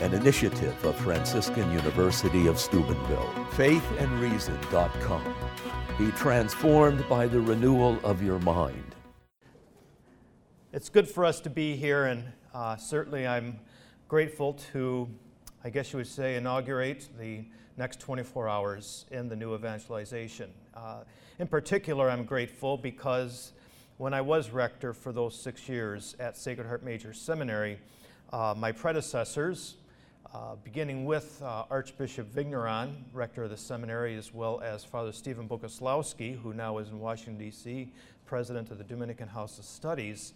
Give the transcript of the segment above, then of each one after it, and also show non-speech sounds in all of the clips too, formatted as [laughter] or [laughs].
an initiative of Franciscan University of Steubenville. Faithandreason.com. Be transformed by the renewal of your mind. It's good for us to be here, and uh, certainly I'm grateful to, I guess you would say, inaugurate the next 24 hours in the new evangelization. Uh, in particular, I'm grateful because when I was rector for those six years at Sacred Heart Major Seminary, uh, my predecessors, uh, beginning with uh, Archbishop Vigneron, rector of the seminary, as well as Father Stephen Boguslawski, who now is in Washington, D.C., president of the Dominican House of Studies,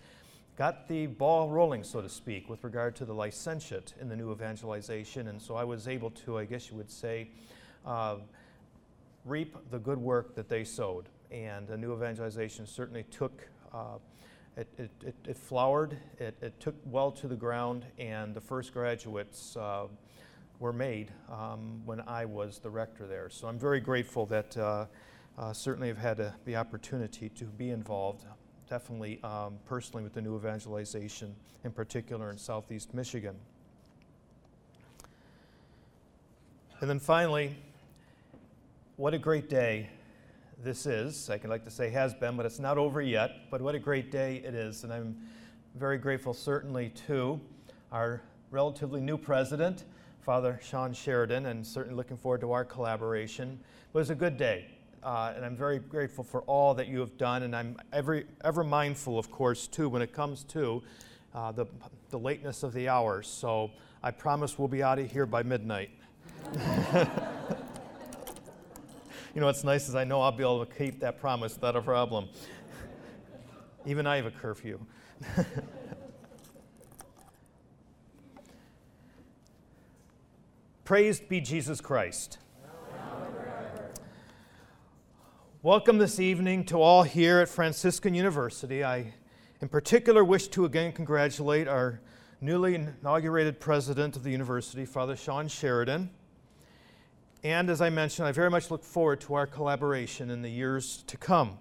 got the ball rolling, so to speak, with regard to the licentiate in the new evangelization. And so I was able to, I guess you would say, uh, reap the good work that they sowed. And the new evangelization certainly took uh, it, it, it, it flowered, it, it, took well to the ground, and the first graduates uh, were made um, when I was the rector there. So I'm very grateful that uh, uh, certainly I've had a, the opportunity to be involved, definitely um, personally with the new evangelization, in particular in southeast Michigan. And then finally, what a great day this is. I can like to say has been, but it's not over yet. But what a great day it is. And I'm very grateful, certainly, to our relatively new president, Father Sean Sheridan, and certainly looking forward to our collaboration. It was a good day. Uh, and I'm very grateful for all that you have done. And I'm every, ever mindful, of course, too, when it comes to uh, the, the lateness of the hours. So I promise we'll be out of here by midnight. [laughs] you know what's nice is I know I'll be able to keep that promise without a problem. [laughs] Even I have a curfew. [laughs] Praised be Jesus Christ. Welcome this evening to all here at Franciscan University. I, in particular, wish to again congratulate our newly inaugurated president of the university, Father Sean Sheridan. And as I mentioned, I very much look forward to our collaboration in the years to come.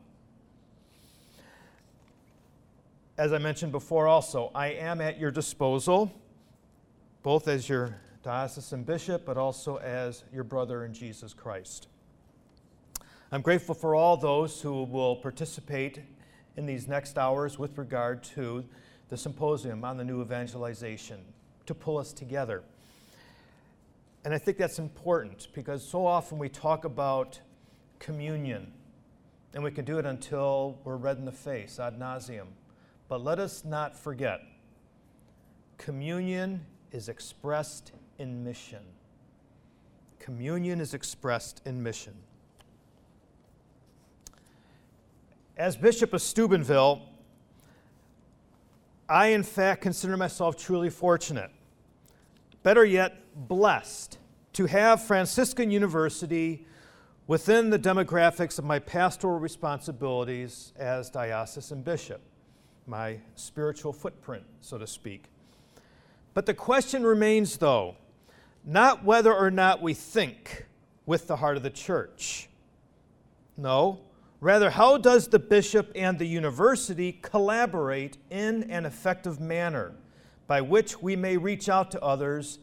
As I mentioned before, also, I am at your disposal, both as your diocesan bishop, but also as your brother in Jesus Christ. I'm grateful for all those who will participate in these next hours with regard to the symposium on the new evangelization to pull us together. And I think that's important because so often we talk about communion, and we can do it until we're red in the face, ad nauseum. But let us not forget communion is expressed in mission. Communion is expressed in mission. As Bishop of Steubenville, I, in fact, consider myself truly fortunate better yet, blessed to have Franciscan University within the demographics of my pastoral responsibilities as diocesan bishop, my spiritual footprint, so to speak. But the question remains, though, not whether or not we think with the heart of the church. No, rather, how does the bishop and the university collaborate in an effective manner? By which we may reach out to others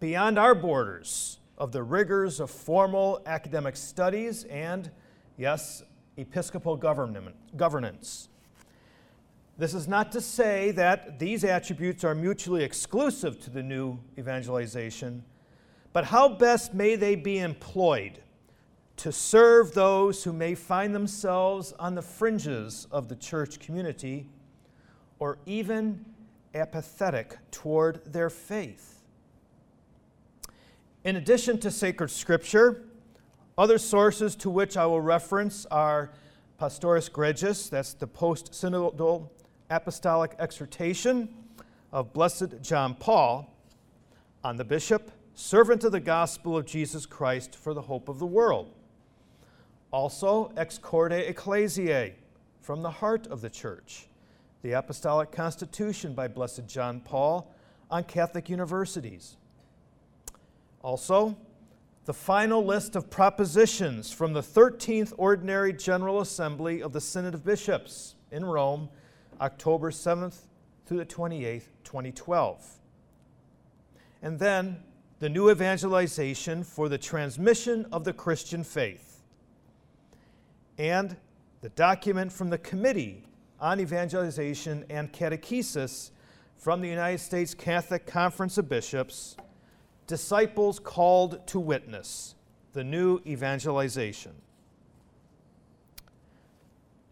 beyond our borders of the rigors of formal academic studies and, yes, episcopal governance. This is not to say that these attributes are mutually exclusive to the new evangelization, but how best may they be employed to serve those who may find themselves on the fringes of the church community or even apathetic toward their faith. In addition to sacred scripture, other sources to which I will reference are Pastoris Gregis, that's the post synodal apostolic exhortation of Blessed John Paul on the bishop, servant of the gospel of Jesus Christ for the hope of the world. Also, Ex Corde Ecclesiae, from the heart of the church the Apostolic Constitution by Blessed John Paul on Catholic universities. Also, the final list of propositions from the 13th Ordinary General Assembly of the Synod of Bishops in Rome, October 7th through the 28th, 2012. and then the new evangelization for the transmission of the Christian faith, and the document from the Committee on Evangelization and Catechesis from the United States Catholic Conference of Bishops Disciples Called to Witness, the New Evangelization.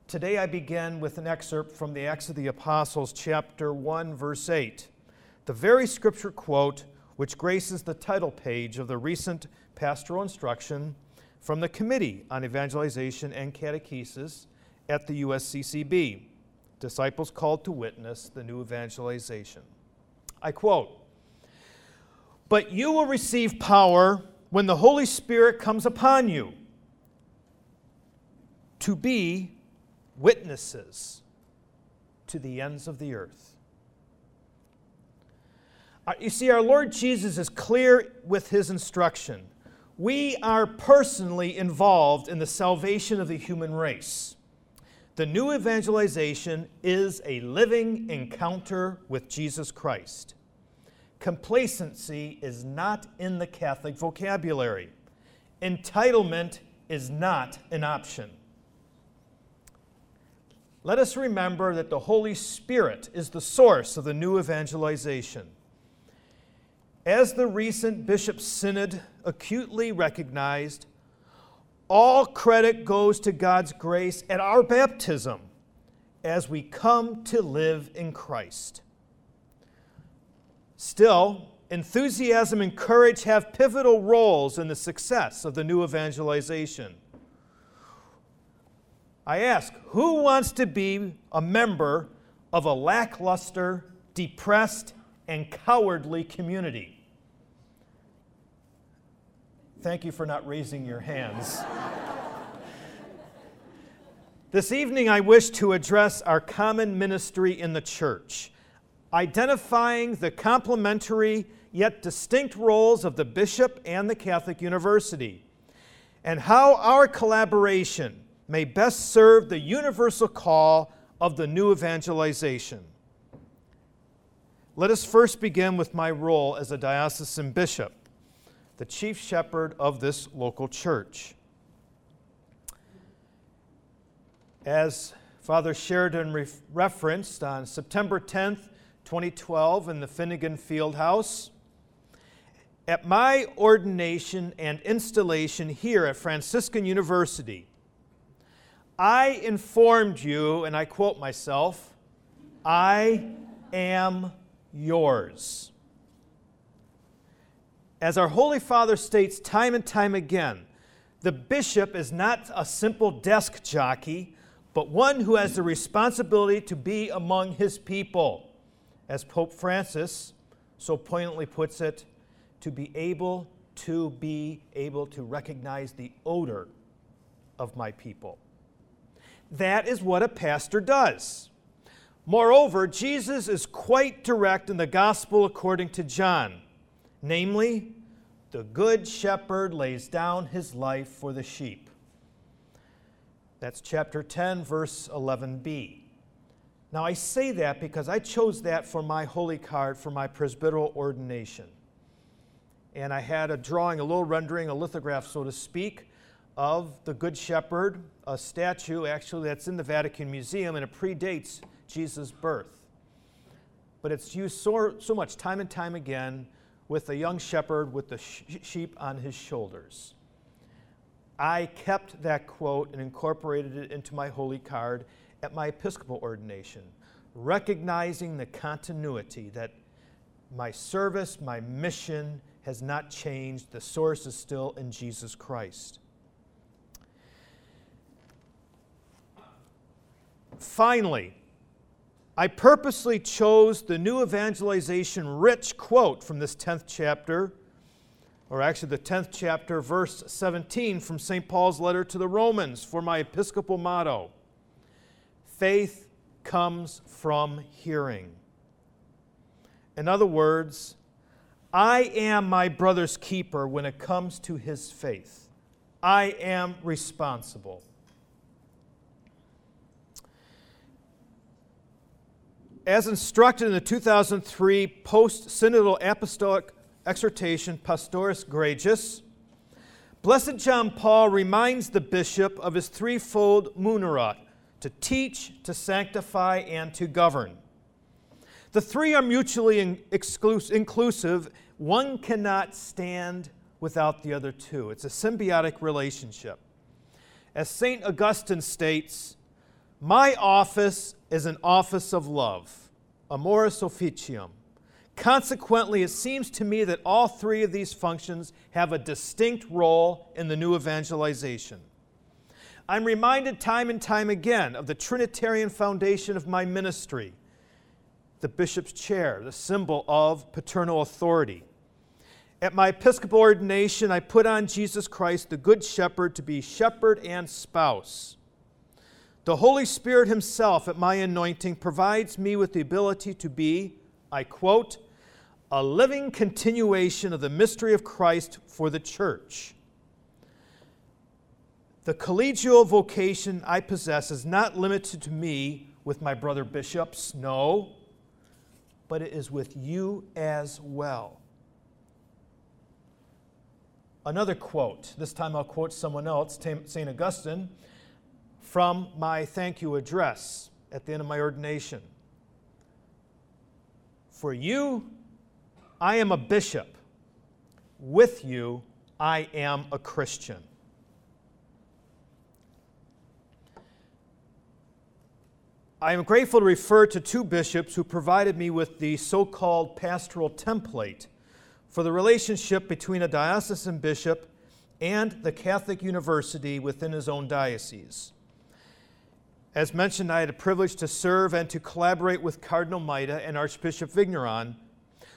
Today I begin with an excerpt from the Acts of the Apostles, chapter 1, verse 8, the very scripture quote which graces the title page of the recent pastoral instruction from the Committee on Evangelization and Catechesis at the USCCB Disciples Called to Witness the New Evangelization. I quote, But you will receive power when the Holy Spirit comes upon you to be witnesses to the ends of the earth. Uh, you see, our Lord Jesus is clear with his instruction. We are personally involved in the salvation of the human race. The new evangelization is a living encounter with Jesus Christ. Complacency is not in the Catholic vocabulary. Entitlement is not an option. Let us remember that the Holy Spirit is the source of the new evangelization. As the recent Bishop Synod acutely recognized, all credit goes to God's grace at our baptism as we come to live in Christ. Still, enthusiasm and courage have pivotal roles in the success of the new evangelization. I ask, who wants to be a member of a lackluster, depressed, and cowardly community? Thank you for not raising your hands. this evening, I wish to address our common ministry in the church, identifying the complementary yet distinct roles of the bishop and the Catholic University, and how our collaboration may best serve the universal call of the new evangelization. Let us first begin with my role as a diocesan bishop, the chief shepherd of this local church. As Father Sheridan re- referenced on September 10th, 2012, in the Finnegan Field House, at my ordination and installation here at Franciscan University, I informed you, and I quote myself, I am yours. As our Holy Father states time and time again, the bishop is not a simple desk jockey, but one who has the responsibility to be among his people. As Pope Francis so poignantly puts it, to be able to be able to recognize the odor of my people. That is what a pastor does. Moreover, Jesus is quite direct in the gospel according to John. Namely, the good shepherd lays down his life for the sheep. That's chapter 10, verse 11b. Now, I say that because I chose that for my holy card for my presbyteral ordination. And I had a drawing, a little rendering, a lithograph, so to speak, of the Good Shepherd, a statue actually that's in the Vatican Museum, and it predates Jesus' birth. But it's used so, so much time and time again with the young shepherd with the sh- sheep on his shoulders. I kept that quote and incorporated it into my holy card at my Episcopal ordination, recognizing the continuity that my service, my mission has not changed. The source is still in Jesus Christ. Finally, I purposely chose the new evangelization rich quote from this 10th chapter, or actually the 10th chapter, verse 17 from St. Paul's letter to the Romans for my episcopal motto Faith comes from hearing. In other words, I am my brother's keeper when it comes to his faith. I am responsible. As instructed in the 2003 post synodal apostolic exhortation, Pastoris Gregis, Blessed John Paul reminds the bishop of his threefold munera to teach, to sanctify, and to govern. The three are mutually inclusive. One cannot stand without the other two. It's a symbiotic relationship. As St. Augustine states, my office is an office of love, amoris officium. Consequently, it seems to me that all three of these functions have a distinct role in the new evangelization. I'm reminded time and time again of the Trinitarian foundation of my ministry, the bishop's chair, the symbol of paternal authority. At my Episcopal ordination, I put on Jesus Christ, the Good Shepherd, to be shepherd and spouse. The Holy Spirit Himself at my anointing provides me with the ability to be, I quote, a living continuation of the mystery of Christ for the church. The collegial vocation I possess is not limited to me with my brother bishops, no, but it is with you as well. Another quote, this time I'll quote someone else, St. Augustine, from my thank you address at the end of my ordination. For you, I am a bishop. With you, I am a Christian. I am grateful to refer to two bishops who provided me with the so called pastoral template for the relationship between a diocesan bishop and the Catholic university within his own diocese. As mentioned, I had a privilege to serve and to collaborate with Cardinal Maida and Archbishop Vigneron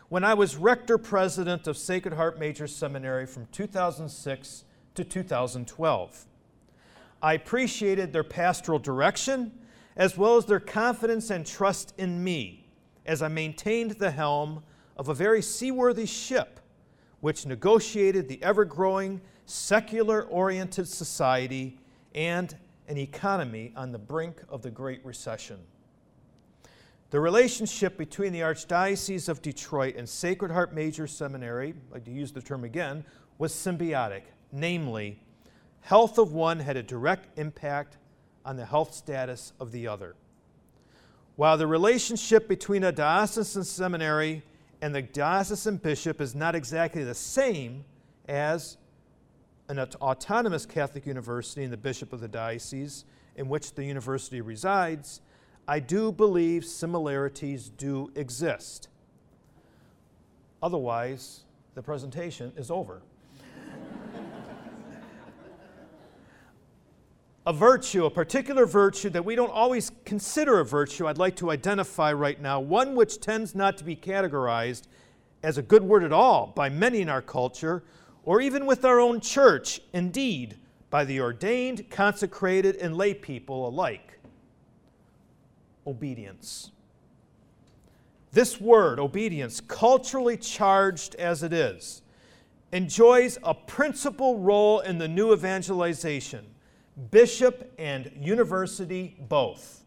when I was rector president of Sacred Heart Major Seminary from 2006 to 2012. I appreciated their pastoral direction as well as their confidence and trust in me as I maintained the helm of a very seaworthy ship which negotiated the ever growing secular oriented society and an economy on the brink of the Great Recession. The relationship between the Archdiocese of Detroit and Sacred Heart Major Seminary, like to use the term again, was symbiotic. Namely, health of one had a direct impact on the health status of the other. While the relationship between a diocesan seminary and the diocesan bishop is not exactly the same as an autonomous Catholic university and the bishop of the diocese in which the university resides, I do believe similarities do exist. Otherwise, the presentation is over. a virtue, a particular virtue that we don't always consider a virtue, I'd like to identify right now, one which tends not to be categorized as a good word at all by many in our culture, or even with our own church, indeed, by the ordained, consecrated, and lay people alike obedience. This word, obedience, culturally charged as it is, enjoys a principal role in the new evangelization, bishop and university both.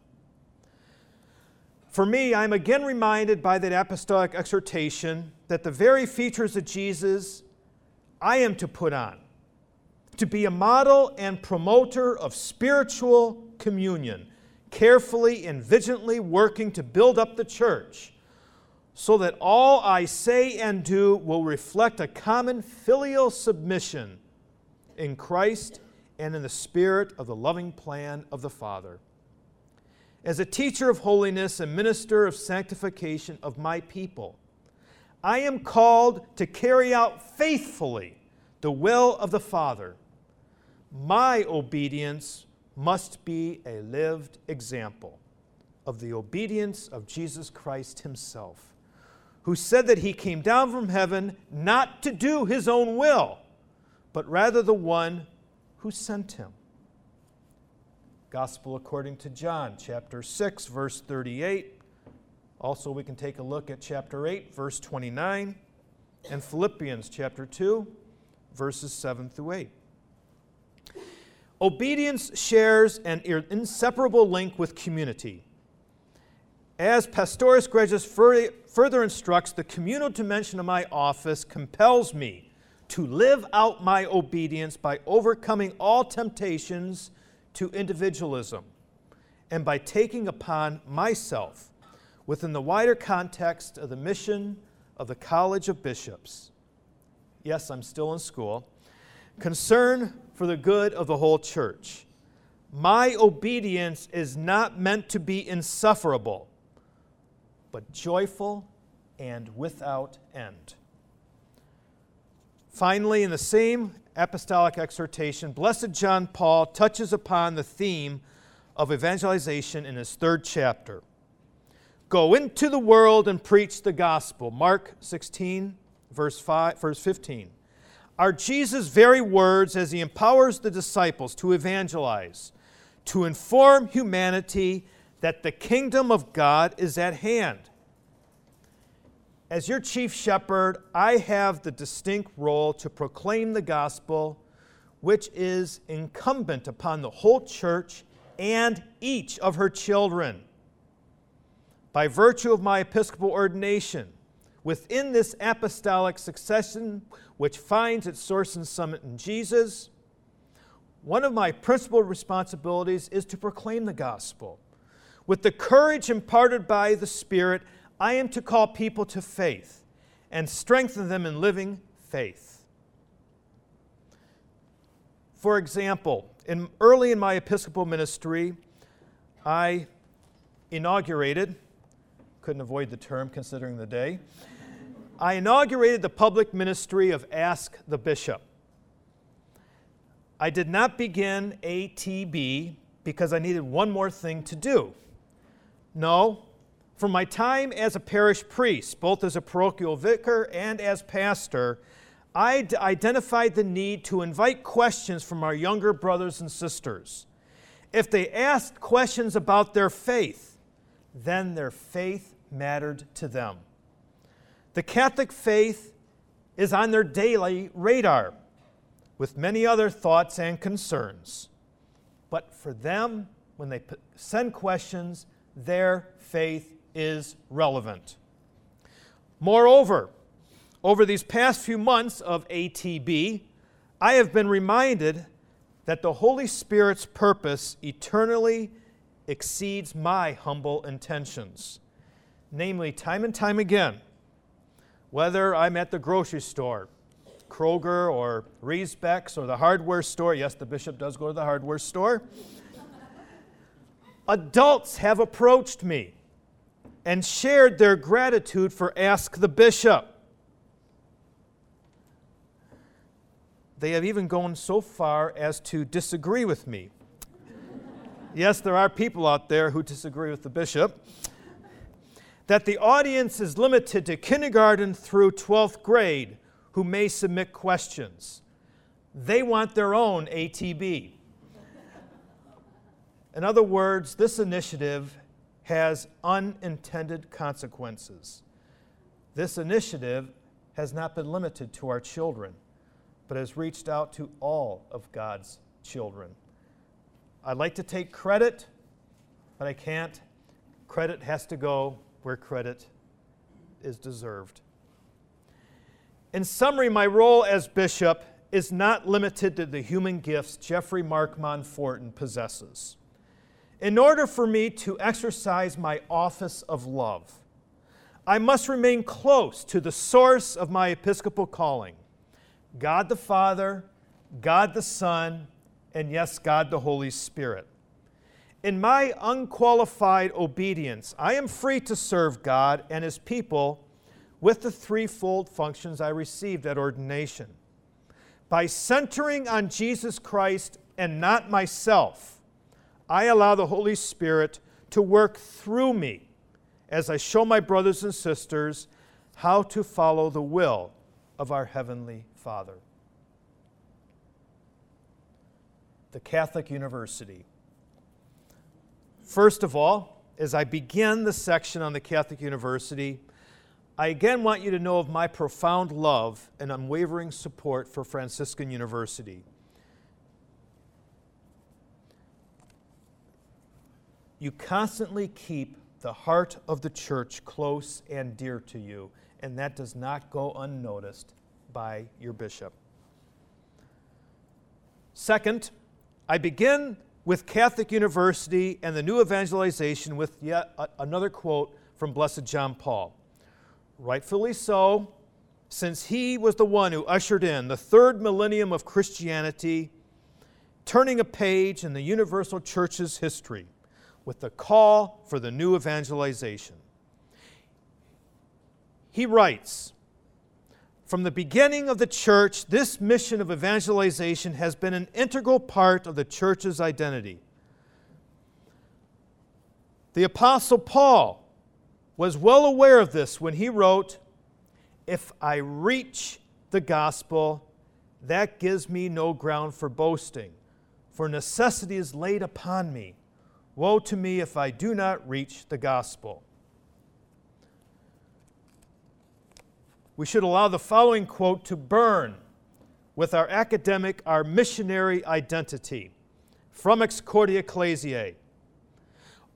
For me, I'm again reminded by that apostolic exhortation that the very features of Jesus I am to put on, to be a model and promoter of spiritual communion carefully and vigilantly working to build up the church, so that all I say and do will reflect a common filial submission in Christ and in the spirit of the loving plan of the Father. As a teacher of holiness and minister of sanctification of my people, I am called to carry out faithfully the will of the Father. My obedience must be a lived example of the obedience of Jesus Christ Himself, who said that He came down from heaven not to do His own will, but rather the one who sent Him. Gospel according to John, chapter 6, verse 38. Also, we can take a look at chapter 8, verse 29, and Philippians chapter 2, verses 7 through 8. Obedience shares an inseparable link with community. As Pastoris Gregis further instructs the communal dimension of my office compels me to live out my obedience by overcoming all temptations to individualism and by taking upon myself, within the wider context of the mission of the College of Bishops, yes, I'm still in school, concern for the good of the whole church. My obedience is not meant to be insufferable, but joyful and without end. Finally, in the same apostolic exhortation, Blessed John Paul touches upon the theme of evangelization in his third chapter. Go into the world and preach the gospel. Mark 16, verse, 5, verse 15. Are Jesus' very words as he empowers the disciples to evangelize, to inform humanity that the kingdom of God is at hand. As your chief shepherd, I have the distinct role to proclaim the gospel, which is incumbent upon the whole church and each of her children. By virtue of my episcopal ordination, within this apostolic succession, which finds its source and summit in Jesus, one of my principal responsibilities is to proclaim the gospel. With the courage imparted by the Spirit, I am to call people to faith and strengthen them in living faith. For example, in, early in my Episcopal ministry, I inaugurated, couldn't avoid the term considering the day, I inaugurated the public ministry of Ask the Bishop. I did not begin ATB because I needed one more thing to do. No, from my time as a parish priest, both as a parochial vicar and as pastor, I identified the need to invite questions from our younger brothers and sisters. If they asked questions about their faith, then their faith mattered to them. The Catholic faith is on their daily radar with many other thoughts and concerns. But for them, when they send questions, their faith is relevant. Moreover, over these past few months of ATB, I have been reminded that the Holy Spirit's purpose eternally exceeds my humble intentions. Namely, time and time again, whether I'm at the grocery store, Kroger or Riesbeck's or the hardware store, yes, the bishop does go to the hardware store, adults have approached me and shared their gratitude for Ask the Bishop. They have even gone so far as to disagree with me. yes, there are people out there who disagree with the bishop. That the audience is limited to kindergarten through 12th grade who may submit questions. They want their own ATB. In other words, this initiative has unintended consequences. This initiative has not been limited to our children but has reached out to all of God's children. I'd like to take credit, but I can't. Credit has to go where credit is deserved. In summary, my role as bishop is not limited to the human gifts Jeffrey Mark Monforton possesses. In order for me to exercise my office of love, I must remain close to the source of my episcopal calling God the Father, God the Son, and yes, God the Holy Spirit. In my unqualified obedience, I am free to serve God and His people with the threefold functions I received at ordination. By centering on Jesus Christ and not myself, I allow the Holy Spirit to work through me as I show my brothers and sisters how to follow the will of our Heavenly Father. The Catholic University. First of all, as I begin the section on the Catholic University, I again want you to know of my profound love and unwavering support for Franciscan University. You constantly keep the heart of the church close and dear to you, and that does not go unnoticed by your bishop. Second, I begin with Catholic University and the new evangelization with yet another quote from Blessed John Paul. Rightfully so, since he was the one who ushered in the third millennium of Christianity, turning a page in the universal church's history with the call for the new evangelization. He writes, from the beginning of the church, this mission of evangelization has been an integral part of the church's identity. The Apostle Paul was well aware of this when he wrote, If I reach the gospel, that gives me no ground for boasting, for necessity is laid upon me. Woe to me if I do not reach the gospel. We should allow the following quote to burn with our academic, our missionary identity from Ex Corde Ecclesiae.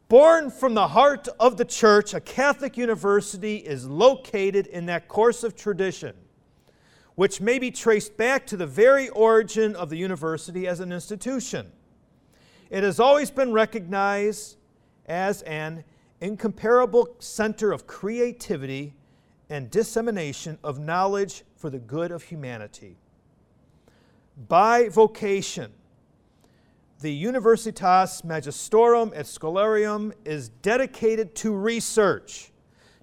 Born from the heart of the church, a Catholic university is located in that course of tradition, which may be traced back to the very origin of the university as an institution. It has always been recognized as an incomparable center of creativity and dissemination of knowledge for the good of humanity. By vocation, the Universitas Magistrorum et Scholarium is dedicated to research,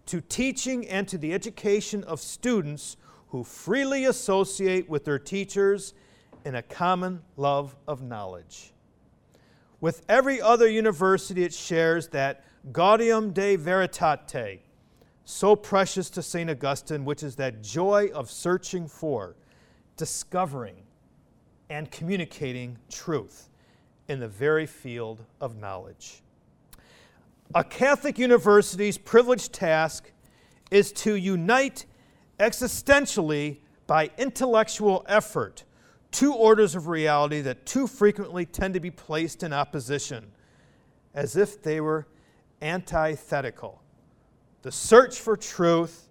to teaching, and to the education of students who freely associate with their teachers in a common love of knowledge. With every other university, it shares that Gaudium de Veritate, so precious to St. Augustine, which is that joy of searching for, discovering, and communicating truth in the very field of knowledge. A Catholic university's privileged task is to unite existentially by intellectual effort two orders of reality that too frequently tend to be placed in opposition, as if they were antithetical the search for truth,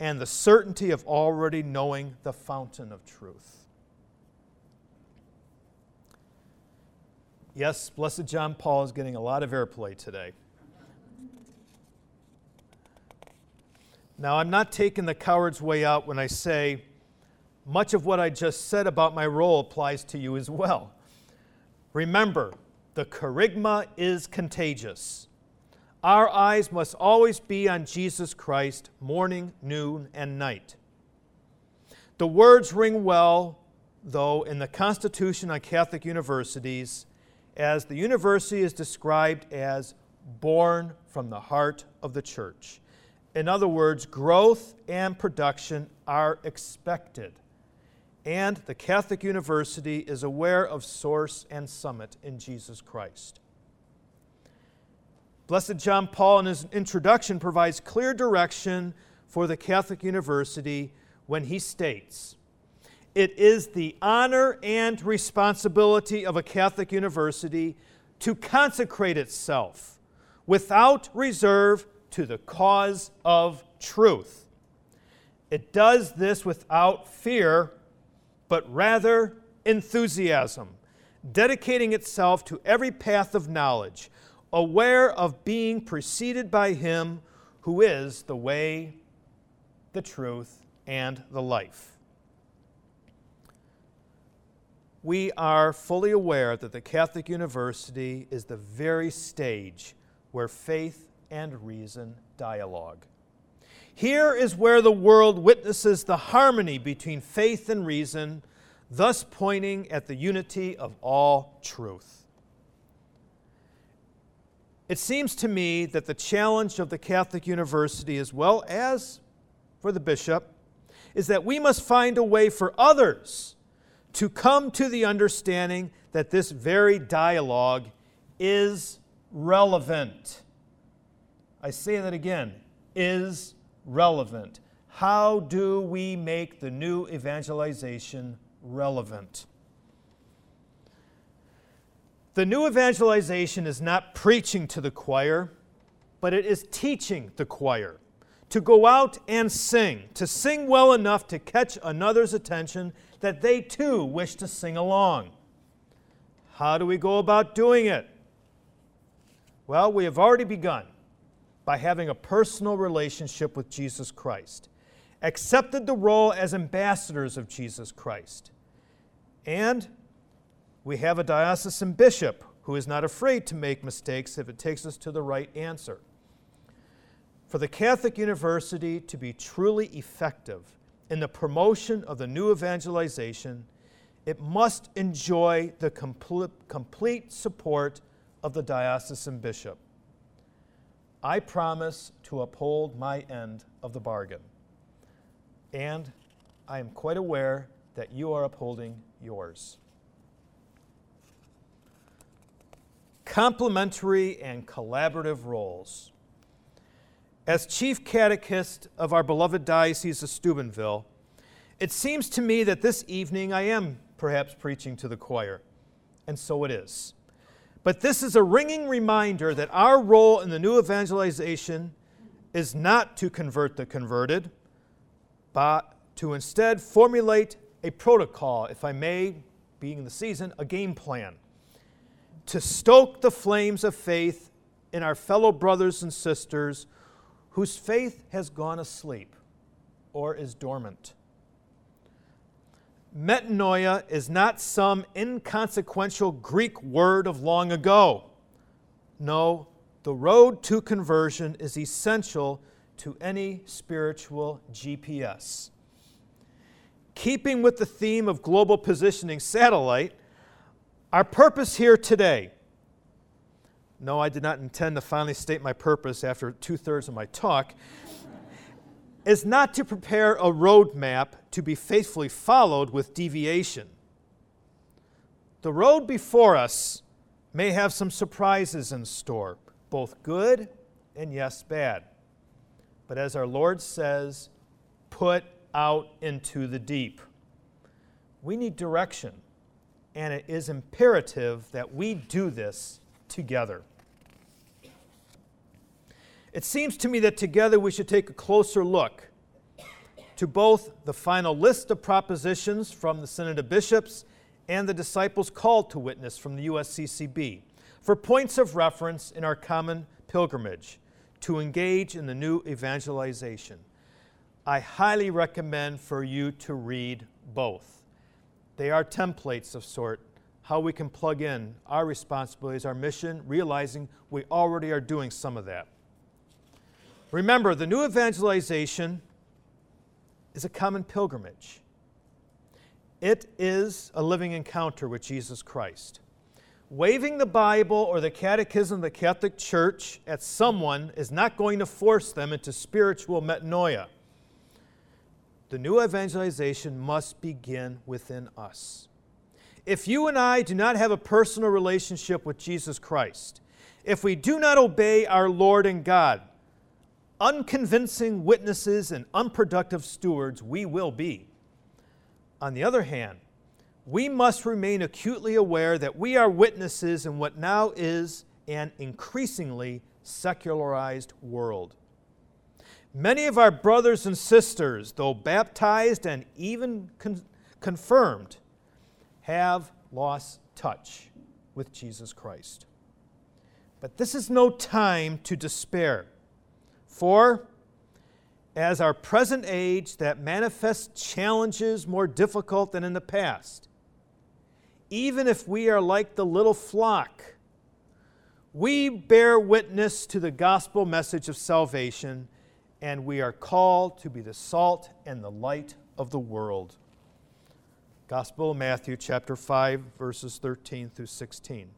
and the certainty of already knowing the fountain of truth. Yes, Blessed John Paul is getting a lot of airplay today. Now, I'm not taking the coward's way out when I say much of what I just said about my role applies to you as well. Remember, the kerygma is contagious. Our eyes must always be on Jesus Christ, morning, noon, and night. The words ring well, though, in the Constitution on Catholic universities, as the university is described as born from the heart of the church. In other words, growth and production are expected. And the Catholic University is aware of source and summit in Jesus Christ. Blessed John Paul, in his introduction, provides clear direction for the Catholic University when he states It is the honor and responsibility of a Catholic university to consecrate itself without reserve to the cause of truth. It does this without fear, but rather enthusiasm, dedicating itself to every path of knowledge aware of being preceded by Him who is the way, the truth, and the life. We are fully aware that the Catholic University is the very stage where faith and reason dialogue. Here is where the world witnesses the harmony between faith and reason, thus pointing at the unity of all truth. It seems to me that the challenge of the Catholic University, as well as for the bishop, is that we must find a way for others to come to the understanding that this very dialogue is relevant. I say that again is relevant. How do we make the new evangelization relevant? The new evangelization is not preaching to the choir, but it is teaching the choir to go out and sing, to sing well enough to catch another's attention that they too wish to sing along. How do we go about doing it? Well, we have already begun by having a personal relationship with Jesus Christ, accepted the role as ambassadors of Jesus Christ, and we have a diocesan bishop who is not afraid to make mistakes if it takes us to the right answer. For the Catholic University to be truly effective in the promotion of the new evangelization, it must enjoy the complete, support of the diocesan bishop. I promise to uphold my end of the bargain. And I am quite aware that you are upholding yours. Complementary and collaborative roles. As chief catechist of our beloved Diocese of Steubenville, it seems to me that this evening I am perhaps preaching to the choir, and so it is. But this is a ringing reminder that our role in the new evangelization is not to convert the converted, but to instead formulate a protocol, if I may, being in the season, a game plan, to stoke the flames of faith in our fellow brothers and sisters whose faith has gone asleep or is dormant. Metanoia is not some inconsequential Greek word of long ago. No, the road to conversion is essential to any spiritual GPS. Keeping with the theme of global positioning satellite, our purpose here today no, I did not intend to finally state my purpose after two thirds of my talk. [laughs] is not to prepare a roadmap to be faithfully followed with deviation. The road before us may have some surprises in store, both good and yes, bad. But as our Lord says, put out into the deep. We need direction, and it is imperative that we do this together. It seems to me that together we should take a closer look to both the final list of propositions from the Synod of Bishops and the disciples called to witness from the USCCB for points of reference in our common pilgrimage to engage in the new evangelization. I highly recommend for you to read both. They are templates of sort how we can plug in our responsibilities, our mission, realizing we already are doing some of that. Remember, the new evangelization is a common pilgrimage. It is a living encounter with Jesus Christ. Waving the Bible or the Catechism of the Catholic Church at someone is not going to force them into spiritual metanoia. The new evangelization must begin within us. If you and I do not have a personal relationship with Jesus Christ, if we do not obey our Lord and God, unconvincing witnesses and unproductive stewards we will be. On the other hand, we must remain acutely aware that we are witnesses in what now is an increasingly secularized world. Many of our brothers and sisters, though baptized and even con- confirmed, have lost touch with Jesus Christ. But this is no time to despair. For, as our present age that manifests challenges more difficult than in the past, even if we are like the little flock, we bear witness to the gospel message of salvation, and we are called to be the salt and the light of the world. Gospel of Matthew, chapter 5, verses 13 through 16.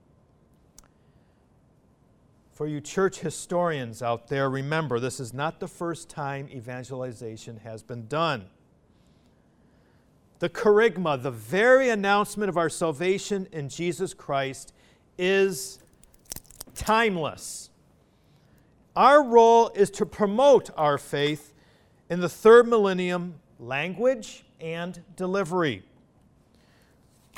For you church historians out there, remember this is not the first time evangelization has been done. The kerygma, the very announcement of our salvation in Jesus Christ, is timeless. Our role is to promote our faith in the third millennium language and delivery.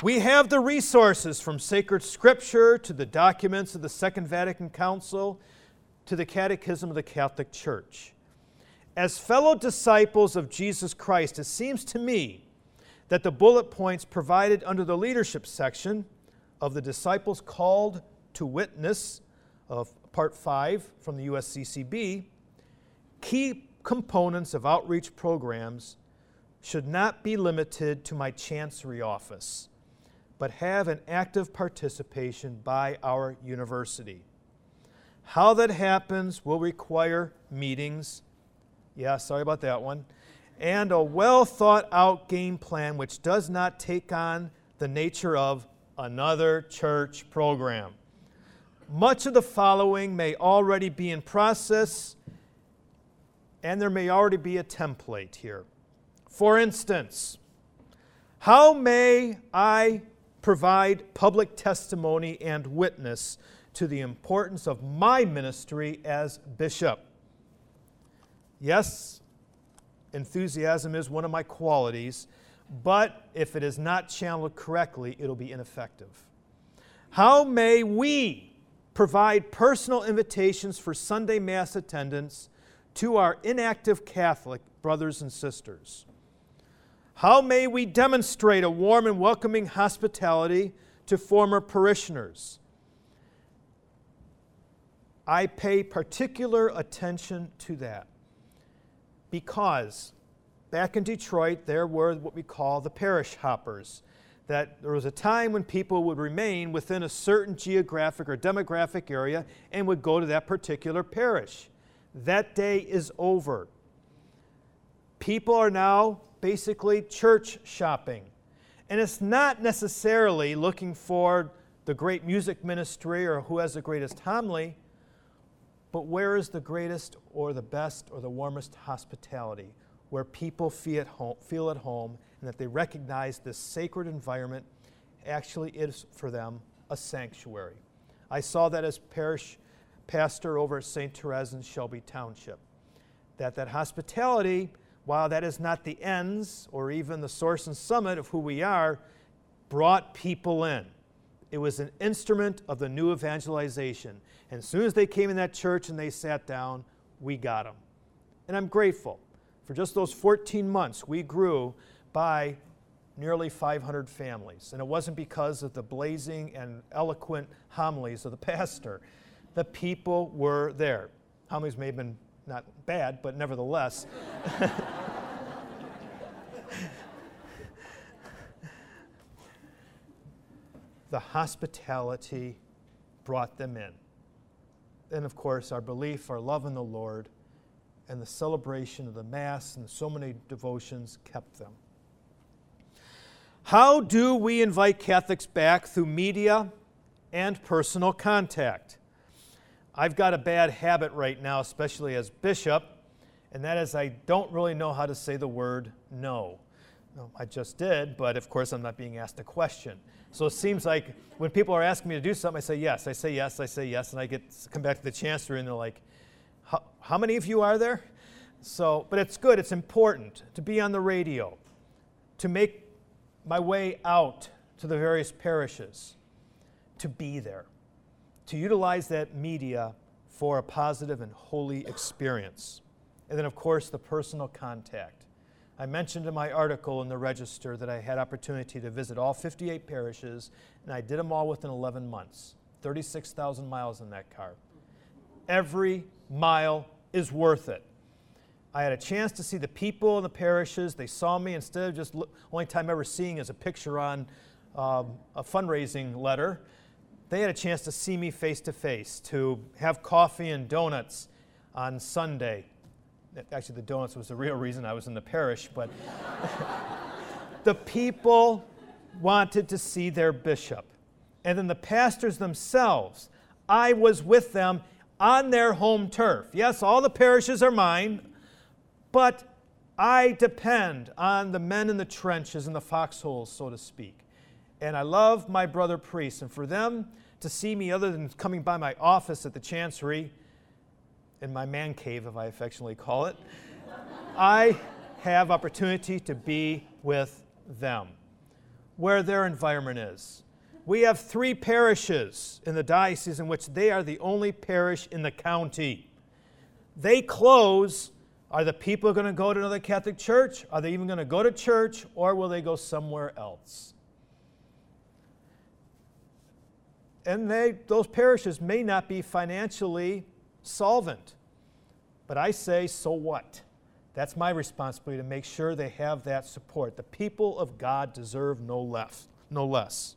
We have the resources from sacred scripture to the documents of the Second Vatican Council to the Catechism of the Catholic Church. As fellow disciples of Jesus Christ, it seems to me that the bullet points provided under the leadership section of the disciples called to witness of part 5 from the USCCB, key components of outreach programs should not be limited to my chancery office, but have an active participation by our university. How that happens will require meetings. Yeah, sorry about that one. And a well thought out game plan which does not take on the nature of another church program. Much of the following may already be in process, and there may already be a template here. For instance, how may I provide public testimony and witness to the importance of my ministry as bishop? Yes, enthusiasm is one of my qualities, but if it is not channeled correctly, it'll be ineffective. How may we provide personal invitations for Sunday Mass attendance to our inactive Catholic brothers and sisters? How may we demonstrate a warm and welcoming hospitality to former parishioners? I pay particular attention to that because back in Detroit, there were what we call the parish hoppers that there was a time when people would remain within a certain geographic or demographic area and would go to that particular parish. That day is over. People are now basically church shopping. And it's not necessarily looking for the great music ministry or who has the greatest homily, but where is the greatest or the best or the warmest hospitality? Where people feel at home, feel at home and that they recognize this sacred environment actually is for them a sanctuary. I saw that as parish pastor over at St. Therese in Shelby Township. That that hospitality, while that is not the ends or even the source and summit of who we are, brought people in. It was an instrument of the new evangelization. And as soon as they came in that church and they sat down, we got them. And I'm grateful. For just those 14 months, we grew by nearly 500 families. And it wasn't because of the blazing and eloquent homilies of the [laughs] pastor. The people were there. Homilies may have been not bad, but nevertheless. [laughs] the hospitality brought them in. And of course, our belief, our love in the Lord, and the celebration of the Mass and so many devotions kept them. How do we invite Catholics back through media and personal contact? I've got a bad habit right now, especially as bishop, and that is I don't really know how to say the word no. no. I just did, but of course I'm not being asked a question. So it seems like when people are asking me to do something, I say yes, I say yes, I say yes, and I get come back to the chancery and they're like, how many of you are there? So, but it's good, it's important to be on the radio, to make my way out to the various parishes to be there, to utilize that media for a positive and holy experience. And then, of course, the personal contact. I mentioned in my article in the Register that I had opportunity to visit all 58 parishes, and I did them all within 11 months. 36,000 miles in that car. Every mile is worth it. I had a chance to see the people in the parishes. They saw me instead of just look, only time ever seeing is a picture on um, a fundraising letter. They had a chance to see me face to face, to have coffee and donuts on Sunday. Actually, the donuts was the real reason I was in the parish, but [laughs] the people wanted to see their bishop. And then the pastors themselves, I was with them on their home turf. Yes, all the parishes are mine, but I depend on the men in the trenches and the foxholes, so to speak. And I love my brother priests, and for them to see me, other than coming by my office at the chancery, in my man cave, if I affectionately call it, [laughs] I have opportunity to be with them, where their environment is. We have three parishes in the diocese in which they are the only parish in the county. They close. Are the people going to go to another Catholic church? Are they even going to go to church or will they go somewhere else? And they, those parishes may not be financially solvent. But I say, so what? That's my responsibility to make sure they have that support. The people of God deserve no less. No less.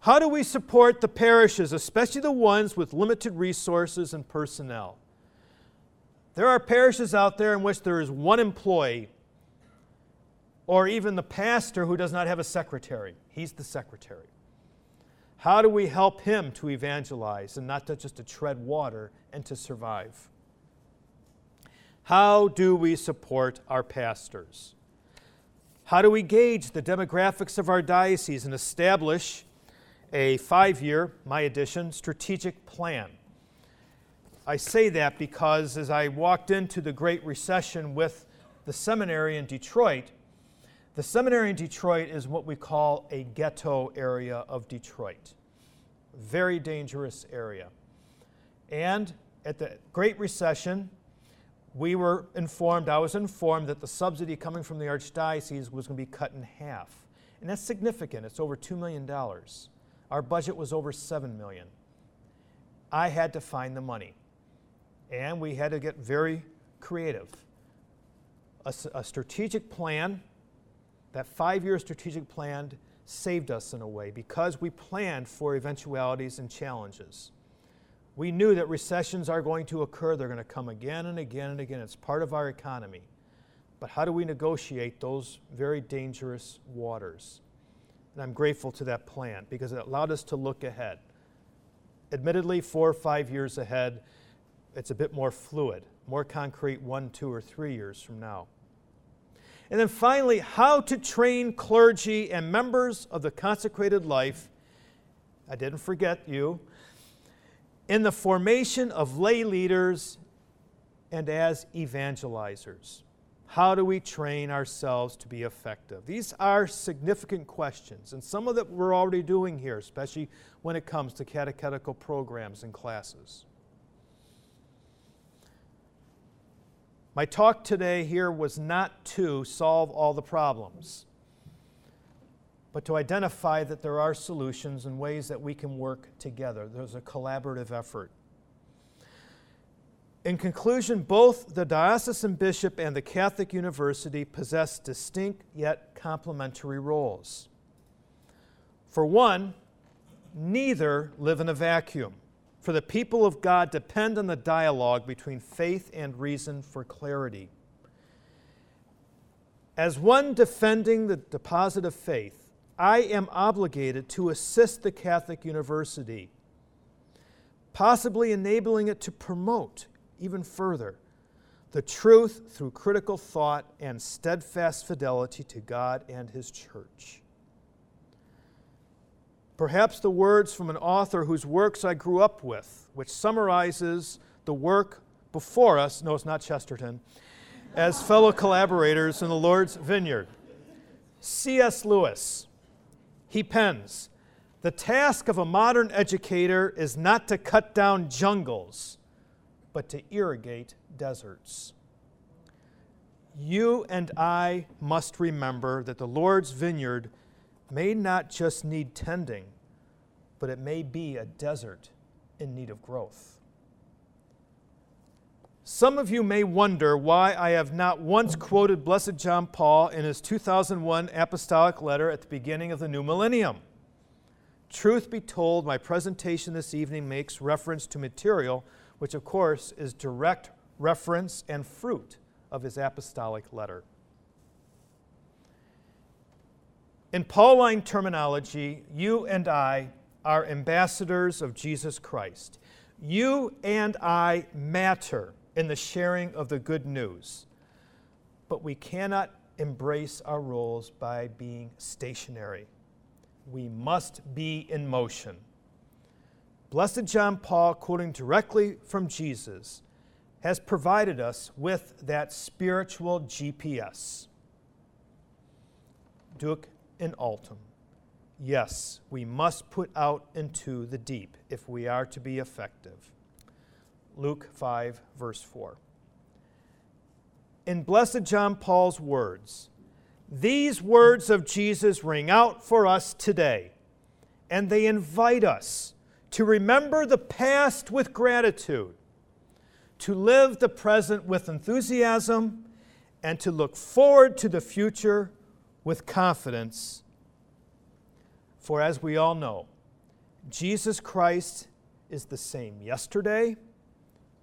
How do we support the parishes, especially the ones with limited resources and personnel? There are parishes out there in which there is one employee, or even the pastor who does not have a secretary. He's the secretary. How do we help him to evangelize and not to just to tread water and to survive? How do we support our pastors? How do we gauge the demographics of our diocese and establish a five year, my edition, strategic plan? I say that because as I walked into the Great Recession with the seminary in Detroit, the seminary in Detroit is what we call a ghetto area of Detroit. Very dangerous area. And at the Great Recession, we were informed, I was informed, that the subsidy coming from the Archdiocese was going to be cut in half. And that's significant. It's over $2 million. Our budget was over 7 million. I had to find the money. And we had to get very creative. A, a strategic plan, that five year strategic plan, saved us in a way because we planned for eventualities and challenges. We knew that recessions are going to occur. They're going to come again and again and again. It's part of our economy. But how do we negotiate those very dangerous waters? And I'm grateful to that plan because it allowed us to look ahead. Admittedly, four or five years ahead, it's a bit more fluid, more concrete one, two, or three years from now. And then finally, how to train clergy and members of the consecrated life. I didn't forget you in the formation of lay leaders and as evangelizers. How do we train ourselves to be effective? These are significant questions, and some of that we're already doing here, especially when it comes to catechetical programs and classes. My talk today here was not to solve all the problems but to identify that there are solutions and ways that we can work together. There's a collaborative effort. In conclusion, both the diocesan bishop and the Catholic University possess distinct yet complementary roles. For one, neither live in a vacuum. For the people of God depend on the dialogue between faith and reason for clarity. As one defending the deposit of faith, I am obligated to assist the Catholic University, possibly enabling it to promote even further the truth through critical thought and steadfast fidelity to God and His church. Perhaps the words from an author whose works I grew up with, which summarizes the work before us, no, it's not Chesterton, as fellow collaborators in the Lord's vineyard. C.S. Lewis he pens The task of a modern educator is not to cut down jungles, but to irrigate deserts. You and I must remember that the Lord's vineyard may not just need tending, but it may be a desert in need of growth. Some of you may wonder why I have not once quoted Blessed John Paul in his 2001 apostolic letter at the beginning of the new millennium. Truth be told, my presentation this evening makes reference to material, which of course is direct reference and fruit of his apostolic letter. In Pauline terminology, you and I are ambassadors of Jesus Christ. You and I matter in the sharing of the good news. But we cannot embrace our roles by being stationary. We must be in motion. Blessed John Paul, quoting directly from Jesus, has provided us with that spiritual GPS. Duc in altum. Yes, we must put out into the deep if we are to be effective. Luke 5, verse 4. In Blessed John Paul's words, these words of Jesus ring out for us today, and they invite us to remember the past with gratitude, to live the present with enthusiasm, and to look forward to the future with confidence. For as we all know, Jesus Christ is the same yesterday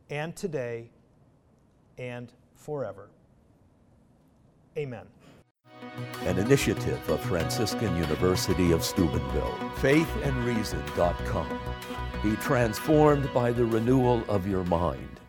and today and forever. Amen. An initiative of Franciscan University of Steubenville. Faithandreason.com. Be transformed by the renewal of your mind.